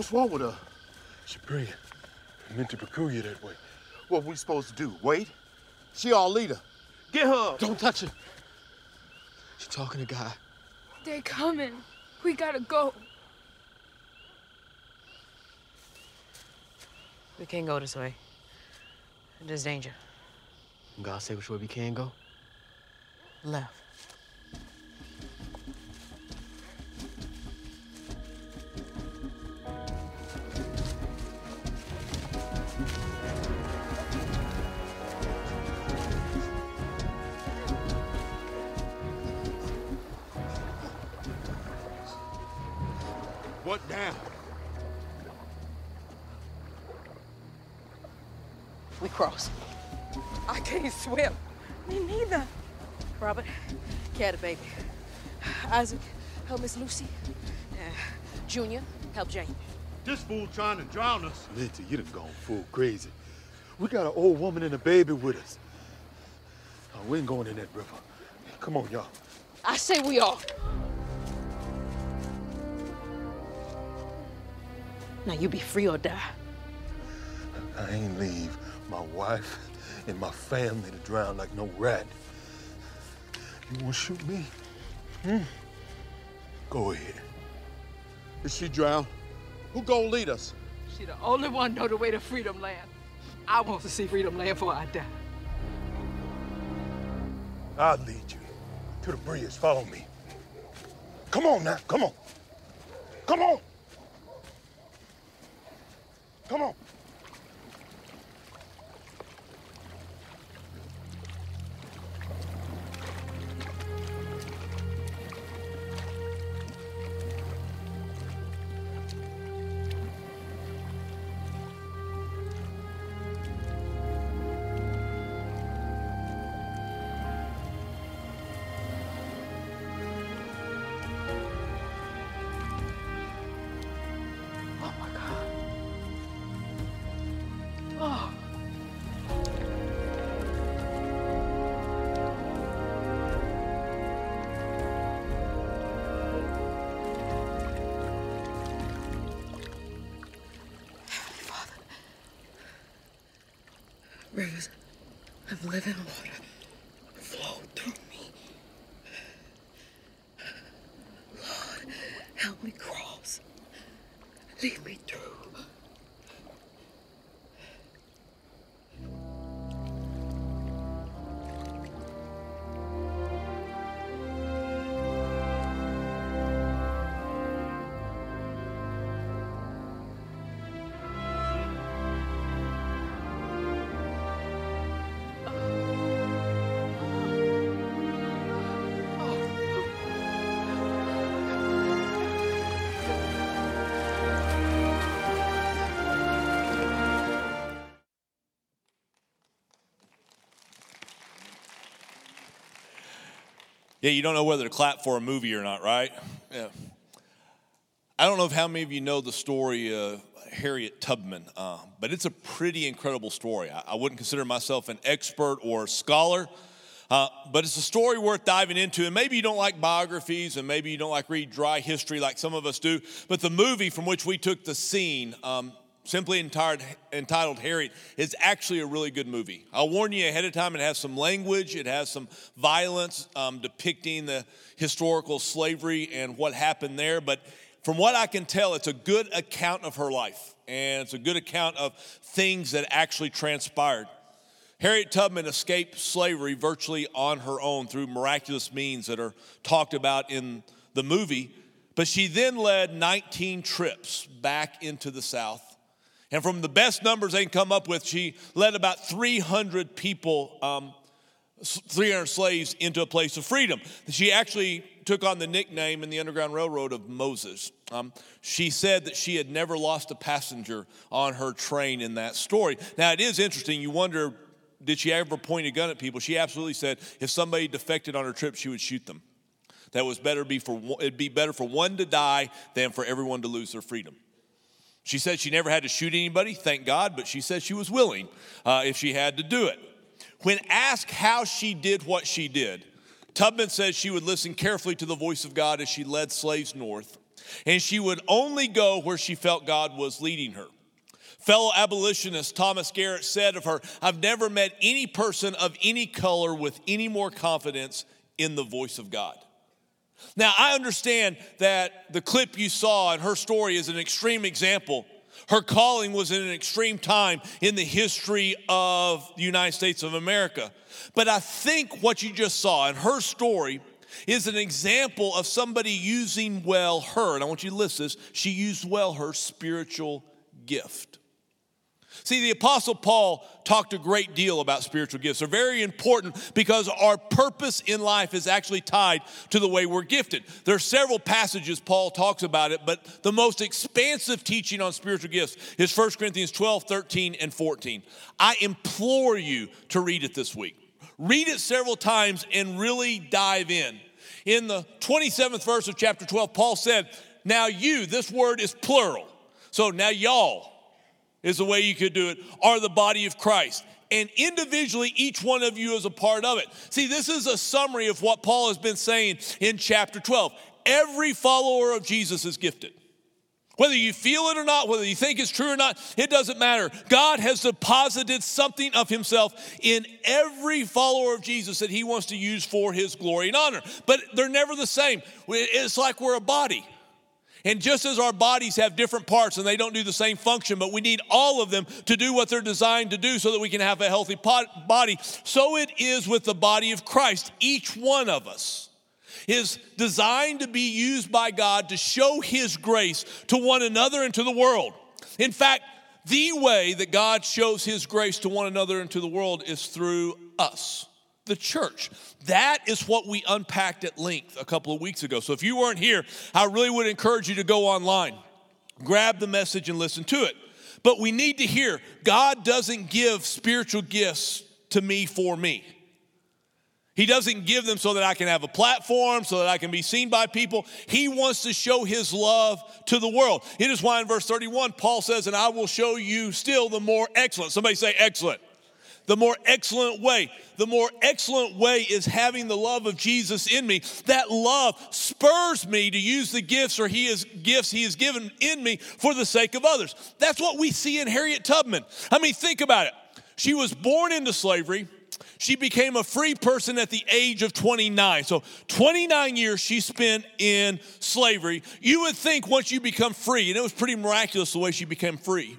What's wrong with her? She pregnant. Meant to peculiar that way. What we supposed to do? Wait? She our leader. Get her. Don't touch her. She talking to God. They're coming. We gotta go. We can't go this way. There's danger. God say which way we can go? Left. What now? We cross. I can't swim. Me neither. Robert, carry the baby. Isaac, help Miss Lucy. Uh, Junior, help Jane. This fool trying to drown us. Lindsay, you done gone full crazy. We got an old woman and a baby with us. Uh, we ain't going in that river. Come on, y'all. I say we are. Now you be free or die. I ain't leave my wife and my family to drown like no rat. You wanna shoot me? Hmm? Go ahead. Is she drowned? Who gonna lead us? She the only one know the way to Freedom Land. I want to see Freedom Land before I die. I'll lead you to the bridge. Follow me. Come on now. Come on. Come on. Come on. Living Yeah, you don't know whether to clap for a movie or not, right? Yeah. I don't know how many of you know the story of Harriet Tubman, uh, but it's a pretty incredible story. I, I wouldn't consider myself an expert or scholar, uh, but it's a story worth diving into. And maybe you don't like biographies, and maybe you don't like read dry history like some of us do. But the movie from which we took the scene, um, simply entitled, entitled Harriet, is actually a really good movie. I'll warn you ahead of time, it has some language, it has some violence um, depicting the historical slavery and what happened there. But from what I can tell, it's a good account of her life, and it's a good account of things that actually transpired. Harriet Tubman escaped slavery virtually on her own through miraculous means that are talked about in the movie, but she then led 19 trips back into the South. And from the best numbers they can come up with, she led about 300 people, um, 300 slaves into a place of freedom. She actually took on the nickname in the Underground Railroad of Moses. Um, she said that she had never lost a passenger on her train in that story. Now, it is interesting. You wonder, did she ever point a gun at people? She absolutely said if somebody defected on her trip, she would shoot them. That was better be for it'd be better for one to die than for everyone to lose their freedom. She said she never had to shoot anybody, thank God, but she said she was willing uh, if she had to do it. When asked how she did what she did, Tubman says she would listen carefully to the voice of God as she led slaves north. and she would only go where she felt God was leading her. Fellow abolitionist Thomas Garrett said of her, I've never met any person of any color with any more confidence in the voice of God. Now, I understand that the clip you saw and her story is an extreme example. Her calling was in an extreme time in the history of the United States of America. But I think what you just saw in her story is an example of somebody using well her, and I want you to listen this, she used well her spiritual gift. See, the Apostle Paul talked a great deal about spiritual gifts. They're very important because our purpose in life is actually tied to the way we're gifted. There are several passages Paul talks about it, but the most expansive teaching on spiritual gifts is 1 Corinthians 12, 13, and 14. I implore you to read it this week. Read it several times and really dive in. In the 27th verse of chapter 12, Paul said, Now you, this word is plural. So now y'all, is the way you could do it, are the body of Christ. And individually, each one of you is a part of it. See, this is a summary of what Paul has been saying in chapter 12. Every follower of Jesus is gifted. Whether you feel it or not, whether you think it's true or not, it doesn't matter. God has deposited something of Himself in every follower of Jesus that He wants to use for His glory and honor. But they're never the same. It's like we're a body. And just as our bodies have different parts and they don't do the same function, but we need all of them to do what they're designed to do so that we can have a healthy body, so it is with the body of Christ. Each one of us is designed to be used by God to show His grace to one another and to the world. In fact, the way that God shows His grace to one another and to the world is through us the church. That is what we unpacked at length a couple of weeks ago. So if you weren't here, I really would encourage you to go online, grab the message, and listen to it. But we need to hear God doesn't give spiritual gifts to me for me. He doesn't give them so that I can have a platform, so that I can be seen by people. He wants to show his love to the world. It is why in verse 31, Paul says, And I will show you still the more excellent. Somebody say, excellent the more excellent way. The more excellent way is having the love of Jesus in me. That love spurs me to use the gifts or he is gifts he has given in me for the sake of others. That's what we see in Harriet Tubman. I mean, think about it. She was born into slavery. She became a free person at the age of 29. So, 29 years she spent in slavery. You would think once you become free, and it was pretty miraculous the way she became free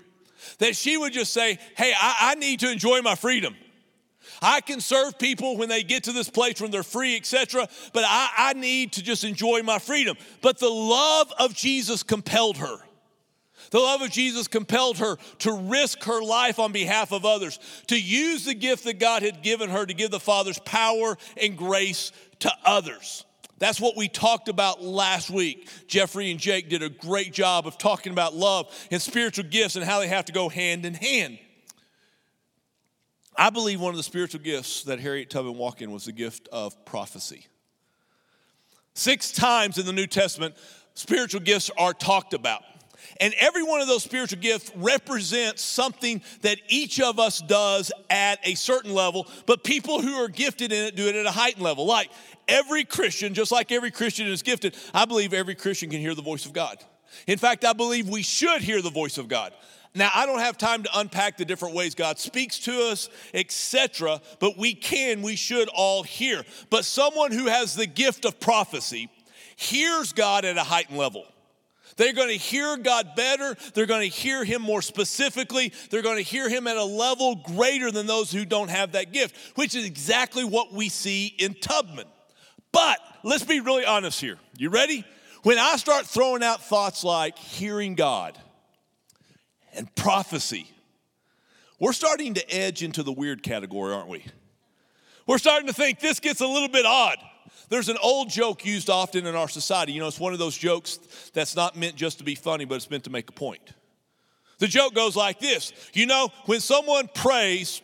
that she would just say, Hey, I, I need to enjoy my freedom. I can serve people when they get to this place when they're free, etc. But I, I need to just enjoy my freedom. But the love of Jesus compelled her. The love of Jesus compelled her to risk her life on behalf of others, to use the gift that God had given her to give the Father's power and grace to others. That's what we talked about last week. Jeffrey and Jake did a great job of talking about love and spiritual gifts and how they have to go hand in hand. I believe one of the spiritual gifts that Harriet Tubman walked in was the gift of prophecy. Six times in the New Testament, spiritual gifts are talked about. And every one of those spiritual gifts represents something that each of us does at a certain level, but people who are gifted in it do it at a heightened level. Like every Christian, just like every Christian is gifted, I believe every Christian can hear the voice of God. In fact, I believe we should hear the voice of God. Now, I don't have time to unpack the different ways God speaks to us, etc., but we can, we should all hear. But someone who has the gift of prophecy hears God at a heightened level. They're going to hear God better. They're going to hear Him more specifically. They're going to hear Him at a level greater than those who don't have that gift, which is exactly what we see in Tubman. But let's be really honest here. You ready? When I start throwing out thoughts like hearing God and prophecy, we're starting to edge into the weird category, aren't we? We're starting to think this gets a little bit odd. There's an old joke used often in our society. You know, it's one of those jokes that's not meant just to be funny, but it's meant to make a point. The joke goes like this You know, when someone prays,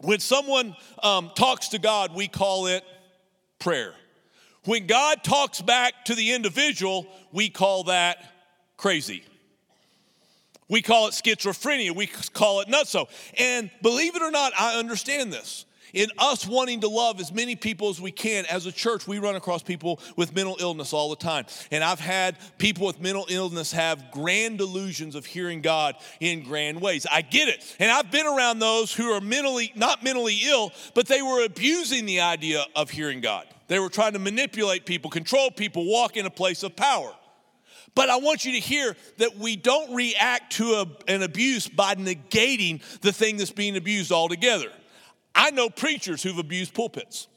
when someone um, talks to God, we call it prayer. When God talks back to the individual, we call that crazy. We call it schizophrenia. We call it nutso. And believe it or not, I understand this. In us wanting to love as many people as we can, as a church, we run across people with mental illness all the time. And I've had people with mental illness have grand delusions of hearing God in grand ways. I get it. And I've been around those who are mentally, not mentally ill, but they were abusing the idea of hearing God. They were trying to manipulate people, control people, walk in a place of power. But I want you to hear that we don't react to a, an abuse by negating the thing that's being abused altogether. I know preachers who've abused pulpits.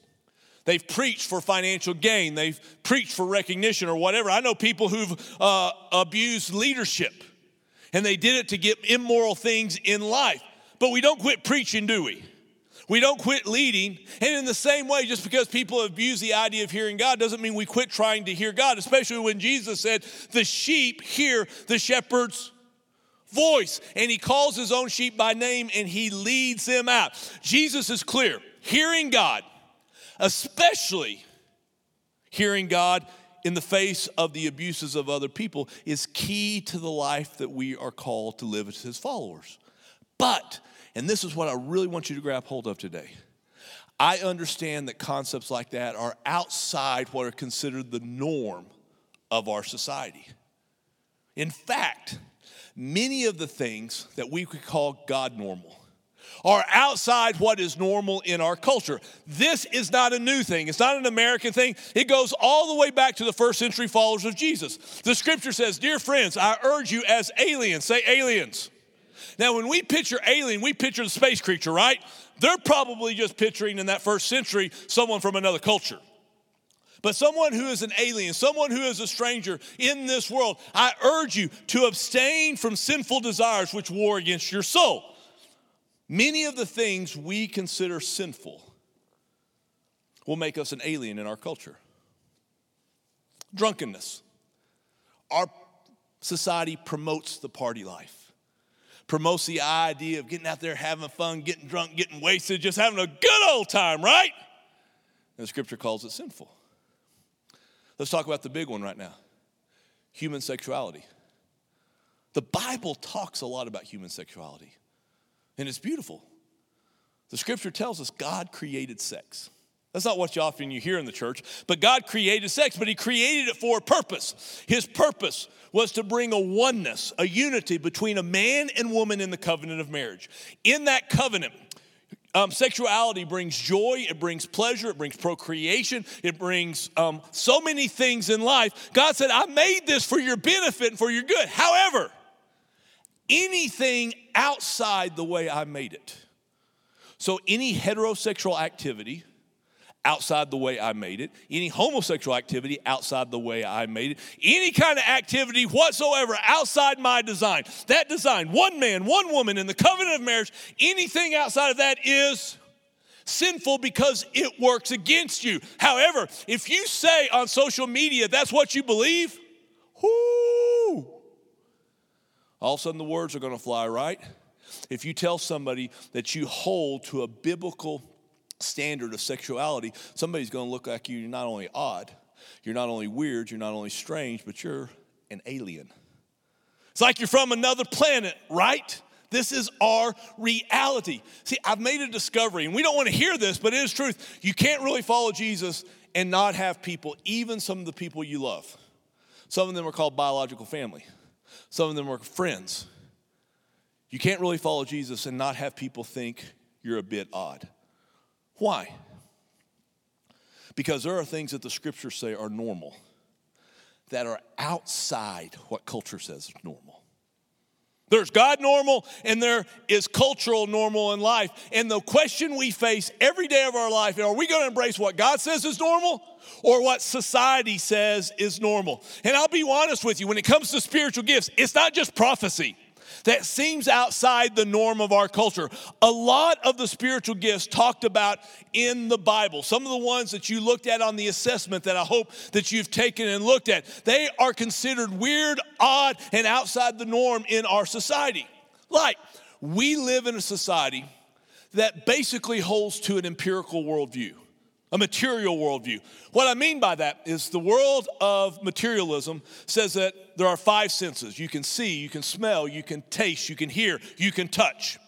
They've preached for financial gain, they've preached for recognition or whatever. I know people who've uh, abused leadership, and they did it to get immoral things in life. But we don't quit preaching, do we? We don't quit leading. And in the same way, just because people abuse the idea of hearing God doesn't mean we quit trying to hear God, especially when Jesus said, The sheep hear the shepherd's voice. And he calls his own sheep by name and he leads them out. Jesus is clear. Hearing God, especially hearing God in the face of the abuses of other people, is key to the life that we are called to live as his followers. But, and this is what I really want you to grab hold of today. I understand that concepts like that are outside what are considered the norm of our society. In fact, many of the things that we could call God normal are outside what is normal in our culture. This is not a new thing. It's not an American thing. It goes all the way back to the first century followers of Jesus. The scripture says, Dear friends, I urge you as aliens, say aliens. Now, when we picture alien, we picture the space creature, right? They're probably just picturing in that first century someone from another culture. But someone who is an alien, someone who is a stranger in this world, I urge you to abstain from sinful desires which war against your soul. Many of the things we consider sinful will make us an alien in our culture. Drunkenness. Our society promotes the party life, promotes the idea of getting out there, having fun, getting drunk, getting wasted, just having a good old time, right? And the scripture calls it sinful. Let's talk about the big one right now human sexuality. The Bible talks a lot about human sexuality, and it's beautiful. The scripture tells us God created sex. That's not what you often you hear in the church, but God created sex, but He created it for a purpose. His purpose was to bring a oneness, a unity between a man and woman in the covenant of marriage. In that covenant, um, sexuality brings joy, it brings pleasure, it brings procreation, it brings um, so many things in life. God said, I made this for your benefit and for your good. However, anything outside the way I made it, so any heterosexual activity, outside the way I made it, any homosexual activity outside the way I made it, any kind of activity whatsoever outside my design. That design, one man, one woman in the covenant of marriage, anything outside of that is sinful because it works against you. However, if you say on social media that's what you believe, whoo, all of a sudden the words are going to fly, right? If you tell somebody that you hold to a biblical standard of sexuality, somebody's going to look like you. You're not only odd, you're not only weird, you're not only strange, but you're an alien. It's like you're from another planet, right? This is our reality. See, I've made a discovery, and we don't want to hear this, but it is truth. You can't really follow Jesus and not have people, even some of the people you love. Some of them are called biological family, some of them are friends. You can't really follow Jesus and not have people think you're a bit odd. Why? Because there are things that the scriptures say are normal that are outside what culture says is normal. There's God normal and there is cultural normal in life. And the question we face every day of our life are we going to embrace what God says is normal or what society says is normal? And I'll be honest with you, when it comes to spiritual gifts, it's not just prophecy that seems outside the norm of our culture. A lot of the spiritual gifts talked about in the Bible, some of the ones that you looked at on the assessment that I hope that you've taken and looked at, they are considered weird, odd, and outside the norm in our society. Like, we live in a society that basically holds to an empirical worldview a material worldview. What I mean by that is the world of materialism says that there are five senses you can see, you can smell, you can taste, you can hear, you can touch.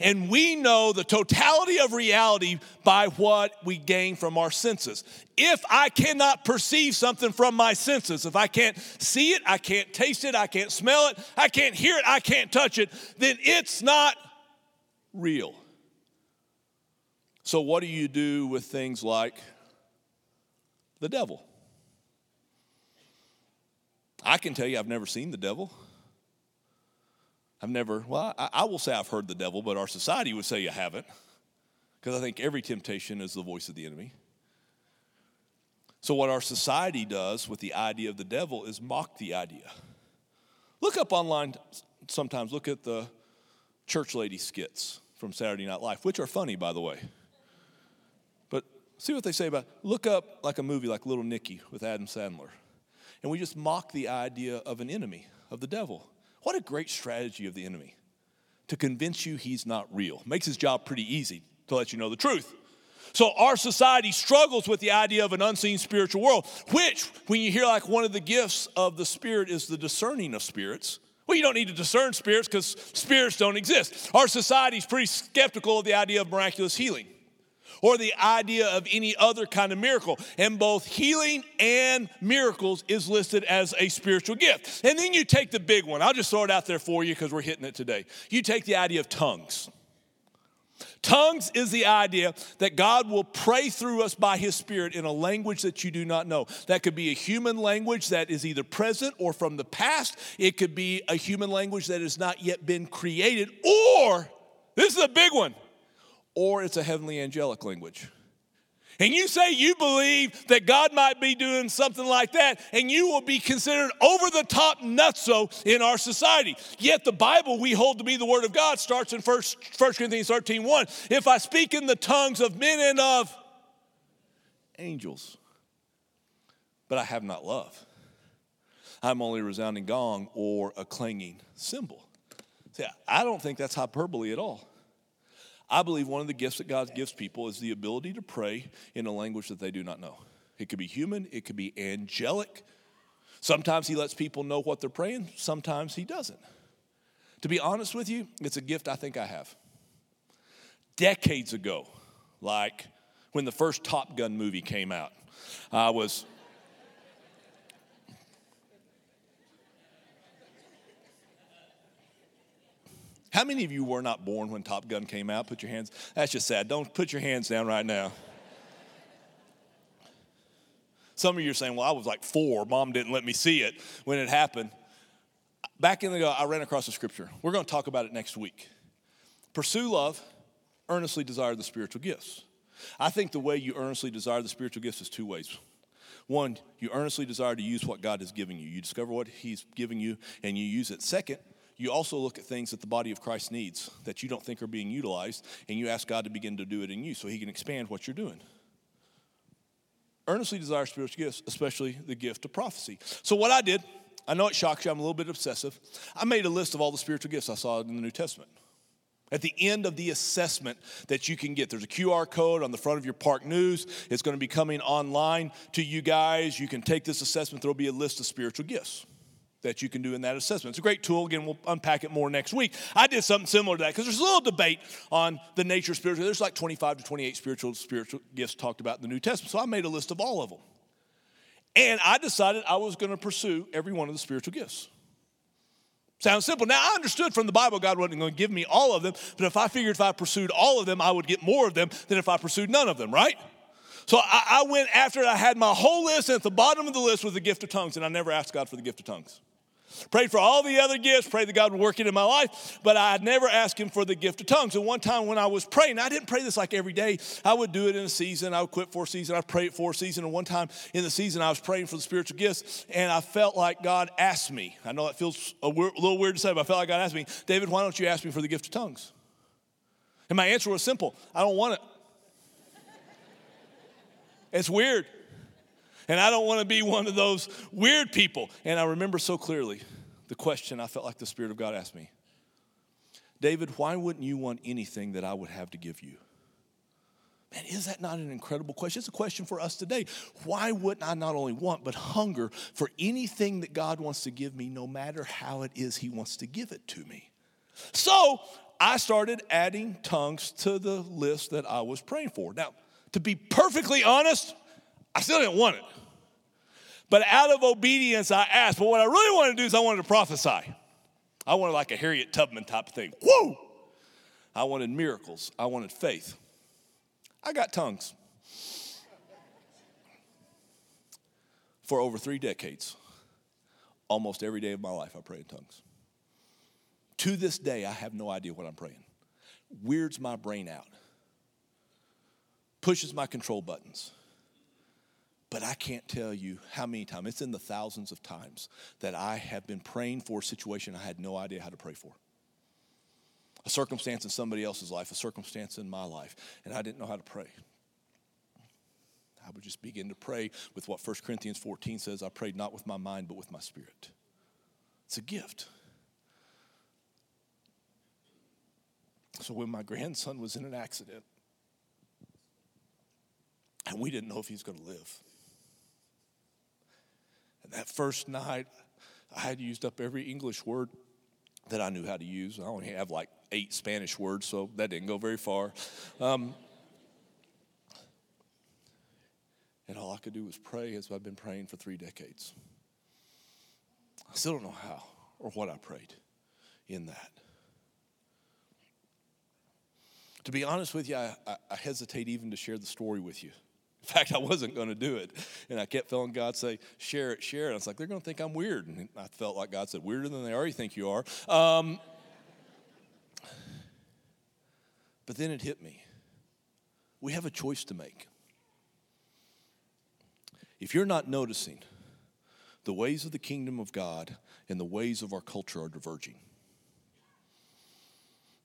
And we know the totality of reality by what we gain from our senses. If I cannot perceive something from my senses, if I can't see it, I can't taste it, I can't smell it, I can't hear it, I can't touch it, then it's not real. So, what do you do with things like the devil? I can tell you, I've never seen the devil. I've never, well, I, I will say I've heard the devil, but our society would say you haven't, because I think every temptation is the voice of the enemy. So, what our society does with the idea of the devil is mock the idea. Look up online sometimes, look at the church lady skits from Saturday Night Live, which are funny, by the way. See what they say about look up like a movie like Little Nicky with Adam Sandler. And we just mock the idea of an enemy, of the devil. What a great strategy of the enemy to convince you he's not real. Makes his job pretty easy to let you know the truth. So our society struggles with the idea of an unseen spiritual world, which, when you hear like one of the gifts of the Spirit is the discerning of spirits, well, you don't need to discern spirits because spirits don't exist. Our society is pretty skeptical of the idea of miraculous healing or the idea of any other kind of miracle. And both healing and miracles is listed as a spiritual gift. And then you take the big one. I'll just throw it out there for you because we're hitting it today. You take the idea of tongues. Tongues is the idea that God will pray through us by His Spirit in a language that you do not know. That could be a human language that is either present or from the past. It could be a human language that has not yet been created, or, this is a big one, or it's a heavenly angelic language. And you say you believe that God might be doing something like that, and you will be considered over the top nutso in our society. Yet the Bible we hold to be the Word of God starts in 1, 1 Corinthians 13 1. If I speak in the tongues of men and of angels, but I have not love, I'm only a resounding gong or a clanging cymbal. See, I don't think that's hyperbole at all. I believe one of the gifts that God gives people is the ability to pray in a language that they do not know. It could be human, it could be angelic. Sometimes He lets people know what they're praying, sometimes He doesn't. To be honest with you, it's a gift I think I have. Decades ago, like when the first Top Gun movie came out, I was How many of you were not born when Top Gun came out? Put your hands. That's just sad. Don't put your hands down right now. Some of you are saying, well, I was like four. Mom didn't let me see it when it happened. Back in the, I ran across a scripture. We're going to talk about it next week. Pursue love, earnestly desire the spiritual gifts. I think the way you earnestly desire the spiritual gifts is two ways. One, you earnestly desire to use what God has given you. You discover what He's giving you and you use it. Second, you also look at things that the body of Christ needs that you don't think are being utilized, and you ask God to begin to do it in you so He can expand what you're doing. Earnestly desire spiritual gifts, especially the gift of prophecy. So, what I did, I know it shocks you, I'm a little bit obsessive. I made a list of all the spiritual gifts I saw in the New Testament. At the end of the assessment that you can get, there's a QR code on the front of your park news. It's going to be coming online to you guys. You can take this assessment, there'll be a list of spiritual gifts that you can do in that assessment. It's a great tool. Again, we'll unpack it more next week. I did something similar to that because there's a little debate on the nature of spiritual. There's like 25 to 28 spiritual spiritual gifts talked about in the New Testament. So I made a list of all of them. And I decided I was going to pursue every one of the spiritual gifts. Sounds simple. Now, I understood from the Bible God wasn't going to give me all of them, but if I figured if I pursued all of them, I would get more of them than if I pursued none of them, right? So I, I went after I had my whole list, and at the bottom of the list was the gift of tongues, and I never asked God for the gift of tongues. Prayed for all the other gifts, prayed that God would work it in my life, but I never asked Him for the gift of tongues. And one time when I was praying, I didn't pray this like every day. I would do it in a season. I would quit for a season. I'd pray it for a season. And one time in the season, I was praying for the spiritual gifts, and I felt like God asked me. I know that feels a, weird, a little weird to say, but I felt like God asked me, David, why don't you ask me for the gift of tongues? And my answer was simple I don't want it. It's weird. And I don't want to be one of those weird people. And I remember so clearly the question I felt like the Spirit of God asked me David, why wouldn't you want anything that I would have to give you? Man, is that not an incredible question? It's a question for us today. Why wouldn't I not only want, but hunger for anything that God wants to give me, no matter how it is He wants to give it to me? So I started adding tongues to the list that I was praying for. Now, to be perfectly honest, I still didn't want it. But out of obedience, I asked. But what I really wanted to do is I wanted to prophesy. I wanted like a Harriet Tubman type thing. Whoa! I wanted miracles. I wanted faith. I got tongues. For over three decades, almost every day of my life, I pray in tongues. To this day, I have no idea what I'm praying. Weirds my brain out, pushes my control buttons. But I can't tell you how many times, it's in the thousands of times that I have been praying for a situation I had no idea how to pray for. A circumstance in somebody else's life, a circumstance in my life, and I didn't know how to pray. I would just begin to pray with what 1 Corinthians 14 says I prayed not with my mind, but with my spirit. It's a gift. So when my grandson was in an accident, and we didn't know if he was going to live. And that first night, I had used up every English word that I knew how to use. I only have like eight Spanish words, so that didn't go very far. Um, and all I could do was pray as I've been praying for three decades. I still don't know how or what I prayed in that. To be honest with you, I, I, hesitate even to share the story with you. In fact, I wasn't going to do it. And I kept feeling God say, share it, share it. I was like, they're going to think I'm weird. And I felt like God said, weirder than they already think you are. Um, but then it hit me. We have a choice to make. If you're not noticing, the ways of the kingdom of God and the ways of our culture are diverging.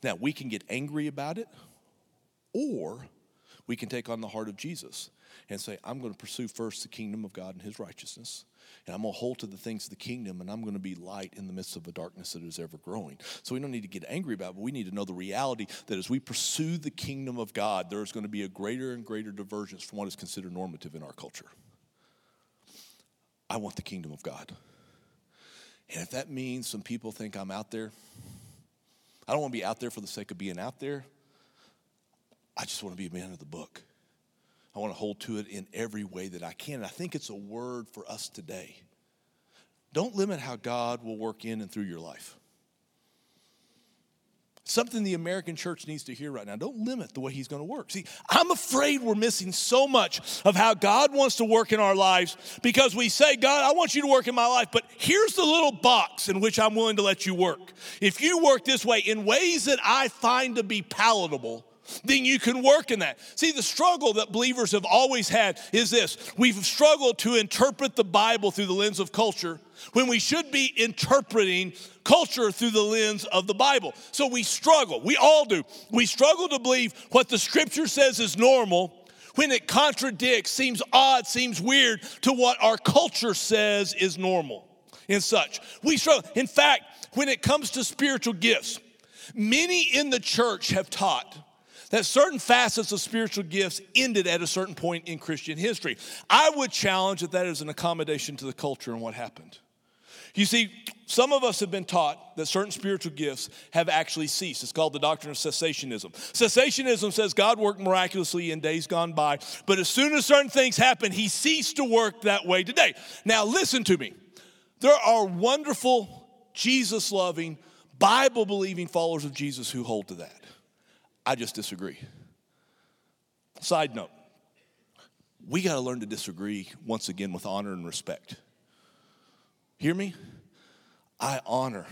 Now, we can get angry about it, or we can take on the heart of Jesus and say, I'm going to pursue first the kingdom of God and his righteousness. And I'm going to hold to the things of the kingdom, and I'm going to be light in the midst of a darkness that is ever growing. So we don't need to get angry about it, but we need to know the reality that as we pursue the kingdom of God, there's going to be a greater and greater divergence from what is considered normative in our culture. I want the kingdom of God. And if that means some people think I'm out there, I don't want to be out there for the sake of being out there. I just want to be a man of the book. I want to hold to it in every way that I can. And I think it's a word for us today. Don't limit how God will work in and through your life. Something the American church needs to hear right now. Don't limit the way He's going to work. See, I'm afraid we're missing so much of how God wants to work in our lives because we say, God, I want you to work in my life, but here's the little box in which I'm willing to let you work. If you work this way in ways that I find to be palatable, then you can work in that. See, the struggle that believers have always had is this we've struggled to interpret the Bible through the lens of culture when we should be interpreting culture through the lens of the Bible. So we struggle, we all do. We struggle to believe what the scripture says is normal when it contradicts, seems odd, seems weird to what our culture says is normal and such. We struggle. In fact, when it comes to spiritual gifts, many in the church have taught that certain facets of spiritual gifts ended at a certain point in Christian history. I would challenge that that is an accommodation to the culture and what happened. You see, some of us have been taught that certain spiritual gifts have actually ceased. It's called the doctrine of cessationism. Cessationism says God worked miraculously in days gone by, but as soon as certain things happen, he ceased to work that way today. Now, listen to me. There are wonderful, Jesus loving, Bible believing followers of Jesus who hold to that. I just disagree. Side note we got to learn to disagree once again with honor and respect. Hear me? I honor.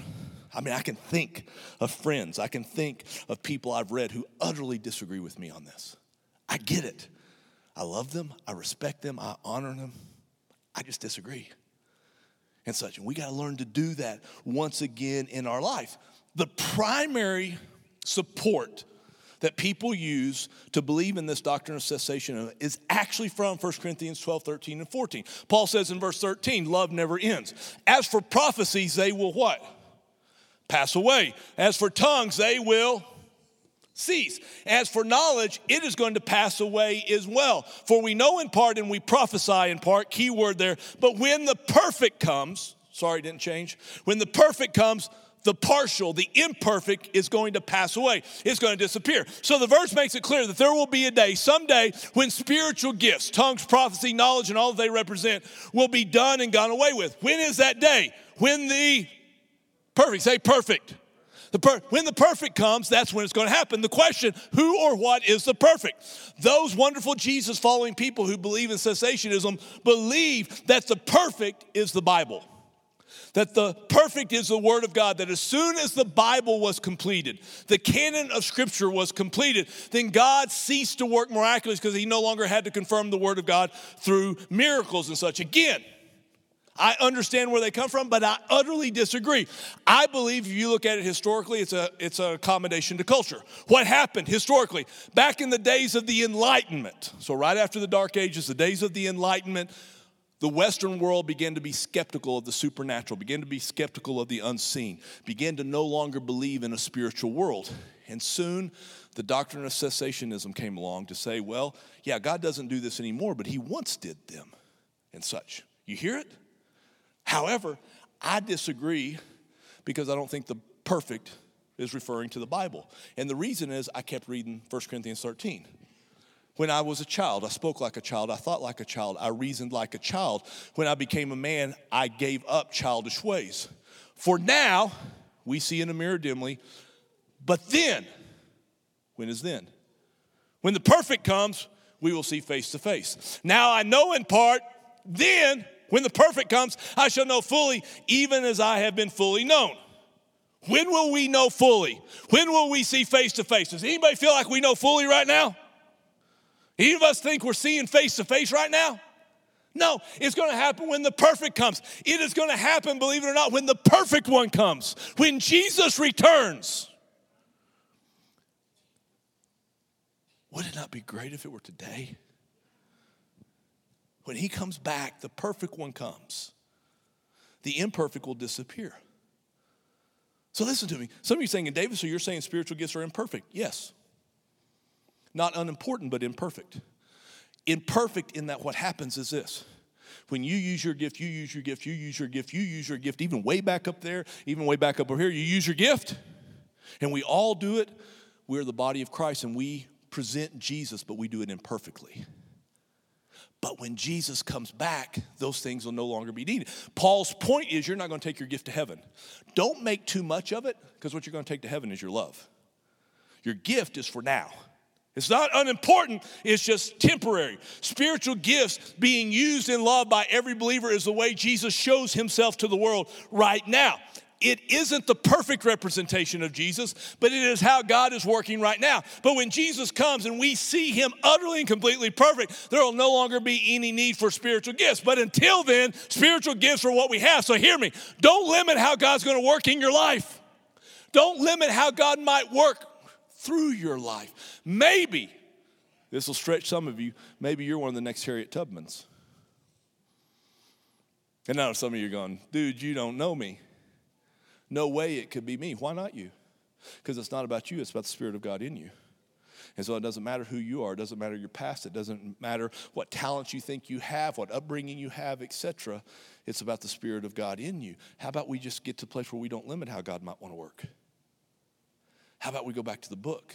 I mean, I can think of friends, I can think of people I've read who utterly disagree with me on this. I get it. I love them, I respect them, I honor them. I just disagree and such. And we got to learn to do that once again in our life. The primary support that people use to believe in this doctrine of cessation is actually from 1 Corinthians 12, 13, and 14. Paul says in verse 13, love never ends. As for prophecies, they will what? Pass away. As for tongues, they will cease. As for knowledge, it is going to pass away as well. For we know in part and we prophesy in part, key word there, but when the perfect comes, sorry, didn't change. When the perfect comes, the partial, the imperfect is going to pass away. It's going to disappear. So the verse makes it clear that there will be a day, someday, when spiritual gifts, tongues, prophecy, knowledge, and all that they represent will be done and gone away with. When is that day? When the perfect, say perfect. The per- when the perfect comes, that's when it's going to happen. The question, who or what is the perfect? Those wonderful Jesus following people who believe in cessationism believe that the perfect is the Bible that the perfect is the Word of God, that as soon as the Bible was completed, the canon of Scripture was completed, then God ceased to work miraculously because He no longer had to confirm the Word of God through miracles and such. Again, I understand where they come from, but I utterly disagree. I believe if you look at it historically, it's a it's an accommodation to culture. What happened historically? Back in the days of the Enlightenment, so right after the Dark Ages, the days of the Enlightenment, the Western world began to be skeptical of the supernatural, began to be skeptical of the unseen, began to no longer believe in a spiritual world. And soon the doctrine of cessationism came along to say, well, yeah, God doesn't do this anymore, but He once did them and such. You hear it? However, I disagree because I don't think the perfect is referring to the Bible. And the reason is I kept reading 1 Corinthians 13. When I was a child, I spoke like a child, I thought like a child, I reasoned like a child. When I became a man, I gave up childish ways. For now, we see in a mirror dimly, but then, when is then? When the perfect comes, we will see face to face. Now I know in part, then, when the perfect comes, I shall know fully, even as I have been fully known. When will we know fully? When will we see face to face? Does anybody feel like we know fully right now? Any of us think we're seeing face to face right now? No, it's going to happen when the perfect comes. It is going to happen, believe it or not, when the perfect one comes, when Jesus returns. Would it not be great if it were today? When he comes back, the perfect one comes. The imperfect will disappear. So listen to me. Some of you saying, David, so you're saying spiritual gifts are imperfect? Yes. Not unimportant, but imperfect. Imperfect in that what happens is this. When you use your gift, you use your gift, you use your gift, you use your gift, even way back up there, even way back up over here, you use your gift. And we all do it. We're the body of Christ and we present Jesus, but we do it imperfectly. But when Jesus comes back, those things will no longer be needed. Paul's point is you're not going to take your gift to heaven. Don't make too much of it because what you're going to take to heaven is your love. Your gift is for now. It's not unimportant, it's just temporary. Spiritual gifts being used in love by every believer is the way Jesus shows himself to the world right now. It isn't the perfect representation of Jesus, but it is how God is working right now. But when Jesus comes and we see him utterly and completely perfect, there will no longer be any need for spiritual gifts. But until then, spiritual gifts are what we have. So hear me. Don't limit how God's going to work in your life. Don't limit how God might work through your life. Maybe, this will stretch some of you, maybe you're one of the next Harriet Tubmans. And now some of you are going, dude, you don't know me. No way it could be me. Why not you? Because it's not about you, it's about the Spirit of God in you. And so it doesn't matter who you are, it doesn't matter your past, it doesn't matter what talents you think you have, what upbringing you have, etc. It's about the Spirit of God in you. How about we just get to a place where we don't limit how God might want to work? How about we go back to the book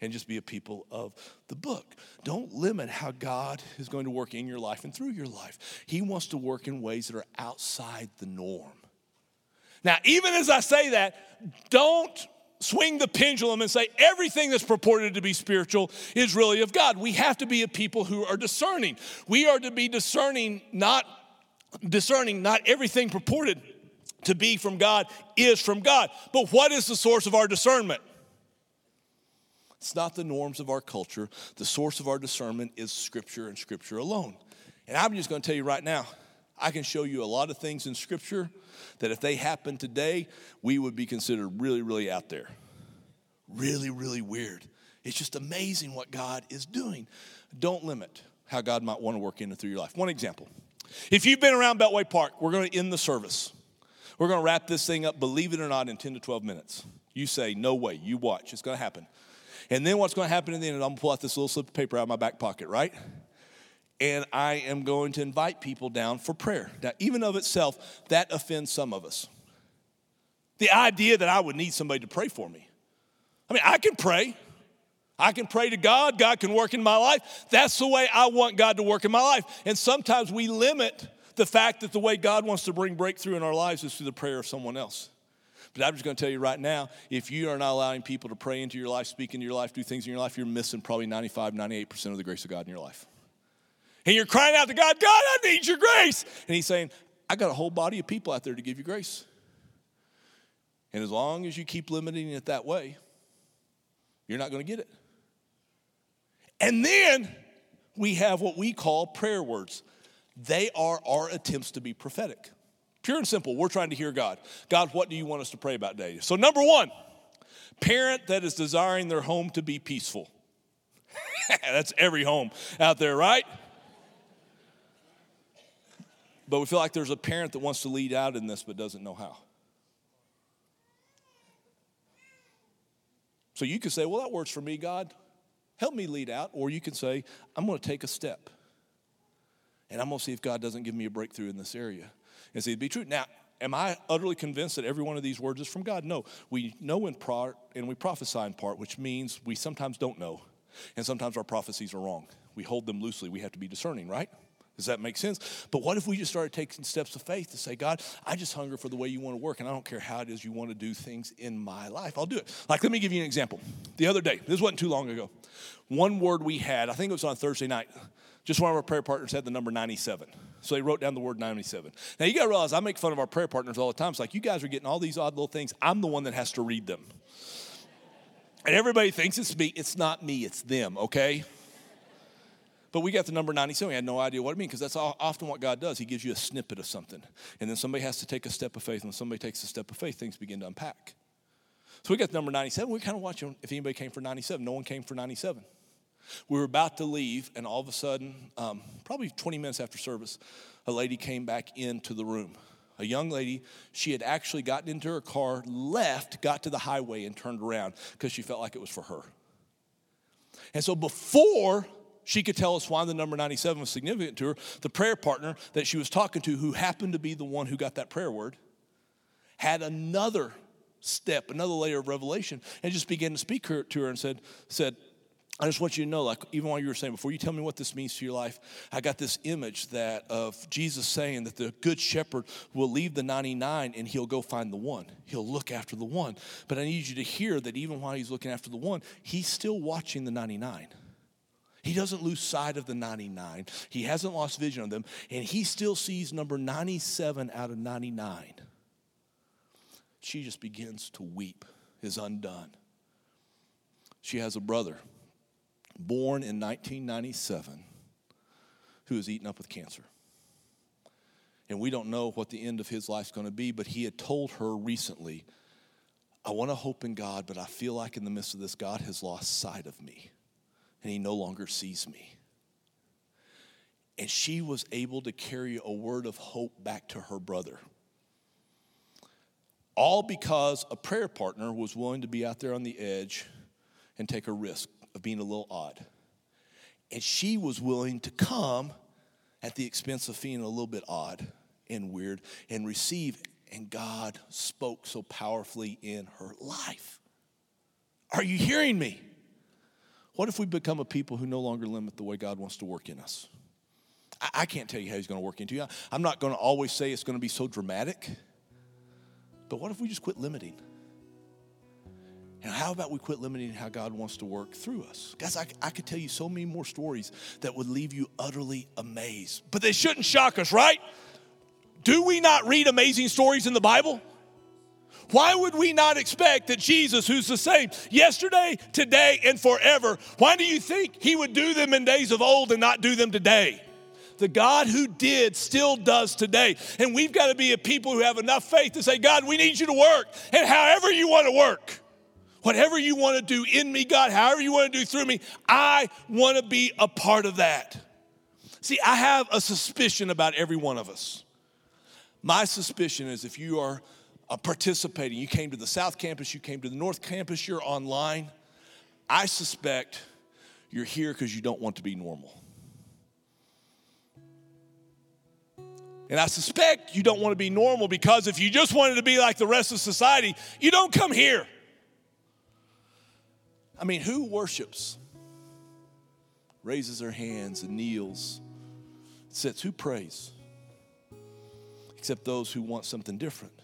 and just be a people of the book? Don't limit how God is going to work in your life and through your life. He wants to work in ways that are outside the norm. Now, even as I say that, don't swing the pendulum and say everything that's purported to be spiritual is really of God. We have to be a people who are discerning. We are to be discerning, not discerning, not everything purported to be from God is from God. But what is the source of our discernment? It's not the norms of our culture. The source of our discernment is Scripture and Scripture alone. And I'm just going to tell you right now, I can show you a lot of things in Scripture that if they happened today, we would be considered really, really out there. Really, really weird. It's just amazing what God is doing. Don't limit how God might want to work in and through your life. One example. If you've been around Beltway Park, we're going to end the service. We're going to wrap this thing up, believe it or not, in 10 to 12 minutes. You say, no way, you watch, it's going to happen. And then what's going to happen in the end, I'm going to pull out this little slip of paper out of my back pocket, right? And I am going to invite people down for prayer. Now, even of itself, that offends some of us. The idea that I would need somebody to pray for me. I mean, I can pray. I can pray to God. God can work in my life. That's the way I want God to work in my life. And sometimes we limit the fact that the way God wants to bring breakthrough in our lives is through the prayer of someone else. But I'm just going to tell you right now if you are not allowing people to pray into your life, speak into your life, do things in your life, you're missing probably 95, 98% of the grace of God in your life. And you're crying out to God, God, I need your grace. And He's saying, I got a whole body of people out there to give you grace. And as long as you keep limiting it that way, you're not going to get it. And then we have what we call prayer words. They are our attempts to be prophetic. Pure and simple, we're trying to hear God. God, what do you want us to pray about today? So, number one, parent that is desiring their home to be peaceful. That's every home out there, right? But we feel like there's a parent that wants to lead out in this but doesn't know how. So you could say, well, that works for me, God. Help me lead out. Or you can say, I'm going to take a step. And I'm going to see if God doesn't give me a breakthrough in this area. And see, it be true. Now, am I utterly convinced that every one of these words is from God? No. We know in part and we prophesy in part, which means we sometimes don't know. And sometimes our prophecies are wrong. We hold them loosely. We have to be discerning, right? Does that make sense? But what if we just started taking steps of faith to say, God, I just hunger for the way you want to work, and I don't care how it is you want to do things in my life. I'll do it. Like, let me give you an example. The other day, this wasn't too long ago, one word we had, I think it was on Thursday night, just one of our prayer partners had the number 97. So they wrote down the word 97. Now you gotta realize I make fun of our prayer partners all the time. It's like you guys are getting all these odd little things. I'm the one that has to read them. And everybody thinks it's me. It's not me, it's them, okay? But we got the number 97. We had no idea what it means because that's often what God does. He gives you a snippet of something. And then somebody has to take a step of faith. And when somebody takes a step of faith, things begin to unpack. So we got the number 97. We kind of watching if anybody came for 97. No one came for 97. We were about to leave, and all of a sudden, um, probably 20 minutes after service, a lady came back into the room. A young lady, she had actually gotten into her car, left, got to the highway, and turned around because she felt like it was for her. And so before she could tell us why the number 97 was significant to her. The prayer partner that she was talking to, who happened to be the one who got that prayer word, had another step, another layer of revelation, and just began to speak to her and said, said, I just want you to know, like even while you were saying, before you tell me what this means to your life, I got this image that of Jesus saying that the good shepherd will leave the 99 and he'll go find the one. He'll look after the one. But I need you to hear that even while he's looking after the one, he's still watching the 99. He doesn't lose sight of the 99. He hasn't lost vision of them, and he still sees number 97 out of 99. She just begins to weep, is undone. She has a brother born in 1997 who is eaten up with cancer. And we don't know what the end of his life's going to be, but he had told her recently, I want to hope in God, but I feel like in the midst of this, God has lost sight of me and he no longer sees me. And she was able to carry a word of hope back to her brother. All because a prayer partner was willing to be out there on the edge and take a risk of being a little odd. And she was willing to come at the expense of being a little bit odd and weird and receive. And God spoke so powerfully in her life. Are you hearing me? What if we become a people who no longer limit the way God wants to work in us? I, I can't tell you how He's going to work into you. I'm not going to always say it's going to be so dramatic, but what if we just quit limiting? And how about we quit limiting how God wants to work through us? Guys, I, I could tell you so many more stories that would leave you utterly amazed, but they shouldn't shock us, right? Do we not read amazing stories in the Bible? Why would we not expect that Jesus, who's the same yesterday, today, and forever, why do you think he would do them in days of old and not do them today? The God who did still does today. And we've got to be a people who have enough faith to say, God, we need you to work. And however you want to work, whatever you want to do in me, God, however you want to do through me, I want to be a part of that. See, I have a suspicion about every one of us. My suspicion is if you are uh, participating. You came to the South Campus, you came to the North Campus, you're online. I suspect you're here because you don't want to be normal. And I suspect you don't want to be normal because if you just wanted to be like the rest of society, you don't come here. I mean, who worships? Raises their hands and kneels, sits. Who prays? Except those who want something different.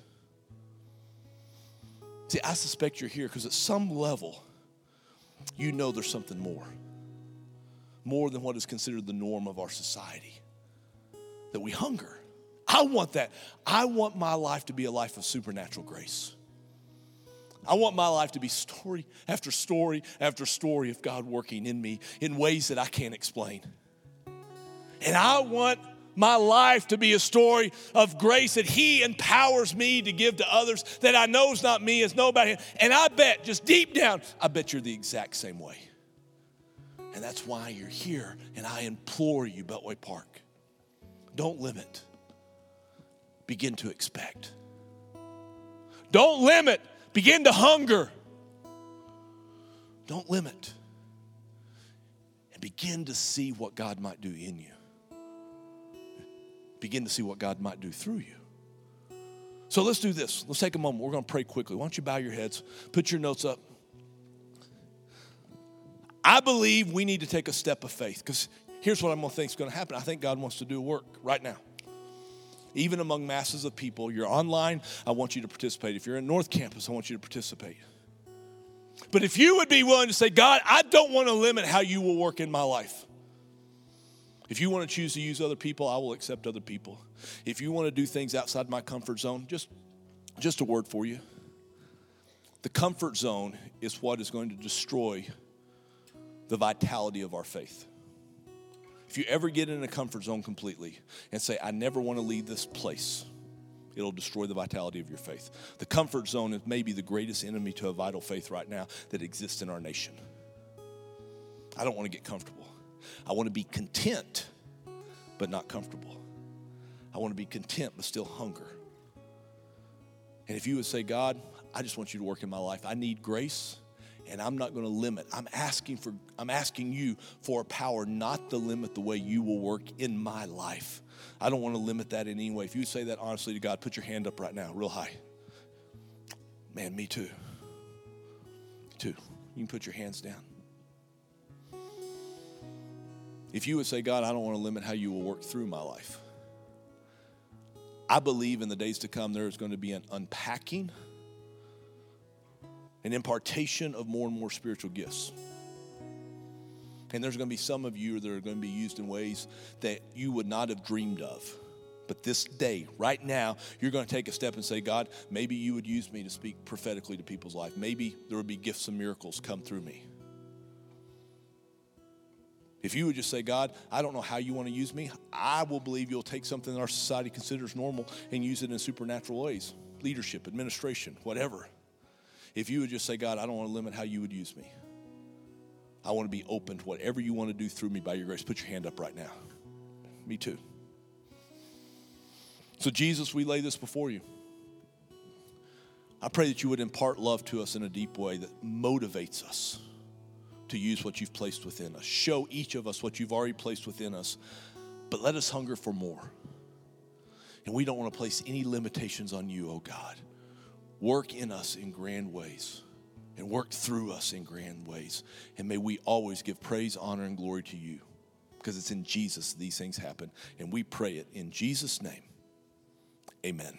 See, I suspect you're here because at some level, you know there's something more. More than what is considered the norm of our society. That we hunger. I want that. I want my life to be a life of supernatural grace. I want my life to be story after story after story of God working in me in ways that I can't explain. And I want my life to be a story of grace that He empowers me to give to others that I know is not me, is nobody. And I bet, just deep down, I bet you're the exact same way. And that's why you're here. And I implore you, Beltway Park, don't limit, begin to expect. Don't limit, begin to hunger. Don't limit. And begin to see what God might do in you begin to see what God might do through you. So let's do this. Let's take a moment. We're going to pray quickly. Why don't you bow your heads, put your notes up. I believe we need to take a step of faith because here's what I'm going to think is going to happen. I think God wants to do work right now. Even among masses of people, you're online, I want you to participate. If you're in North Campus, I want you to participate. But if you would be willing to say, God, I don't want to limit how you will work in my life. If you want to choose to use other people, I will accept other people. If you want to do things outside my comfort zone, just, just a word for you. The comfort zone is what is going to destroy the vitality of our faith. If you ever get in a comfort zone completely and say, I never want to leave this place, it'll destroy the vitality of your faith. The comfort zone is maybe the greatest enemy to a vital faith right now that exists in our nation. I don't want to get comfortable. I want to be content, but not comfortable. I want to be content, but still hunger. And if you would say, God, I just want you to work in my life, I need grace and I'm not going to limit. I'm asking for I'm asking you for a power not to limit the way you will work in my life. I don't want to limit that in any way. If you say that honestly to God, put your hand up right now, real high. Man, me too. Too. You can put your hands down. If you would say, God, I don't want to limit how you will work through my life, I believe in the days to come there is going to be an unpacking, an impartation of more and more spiritual gifts. And there's going to be some of you that are going to be used in ways that you would not have dreamed of. But this day, right now, you're going to take a step and say, God, maybe you would use me to speak prophetically to people's life. Maybe there would be gifts and miracles come through me. If you would just say, God, I don't know how you want to use me, I will believe you'll take something that our society considers normal and use it in supernatural ways leadership, administration, whatever. If you would just say, God, I don't want to limit how you would use me, I want to be open to whatever you want to do through me by your grace. Put your hand up right now. Me too. So, Jesus, we lay this before you. I pray that you would impart love to us in a deep way that motivates us to use what you've placed within us. Show each of us what you've already placed within us, but let us hunger for more. And we don't want to place any limitations on you, oh God. Work in us in grand ways and work through us in grand ways. And may we always give praise, honor, and glory to you because it's in Jesus these things happen. And we pray it in Jesus' name. Amen.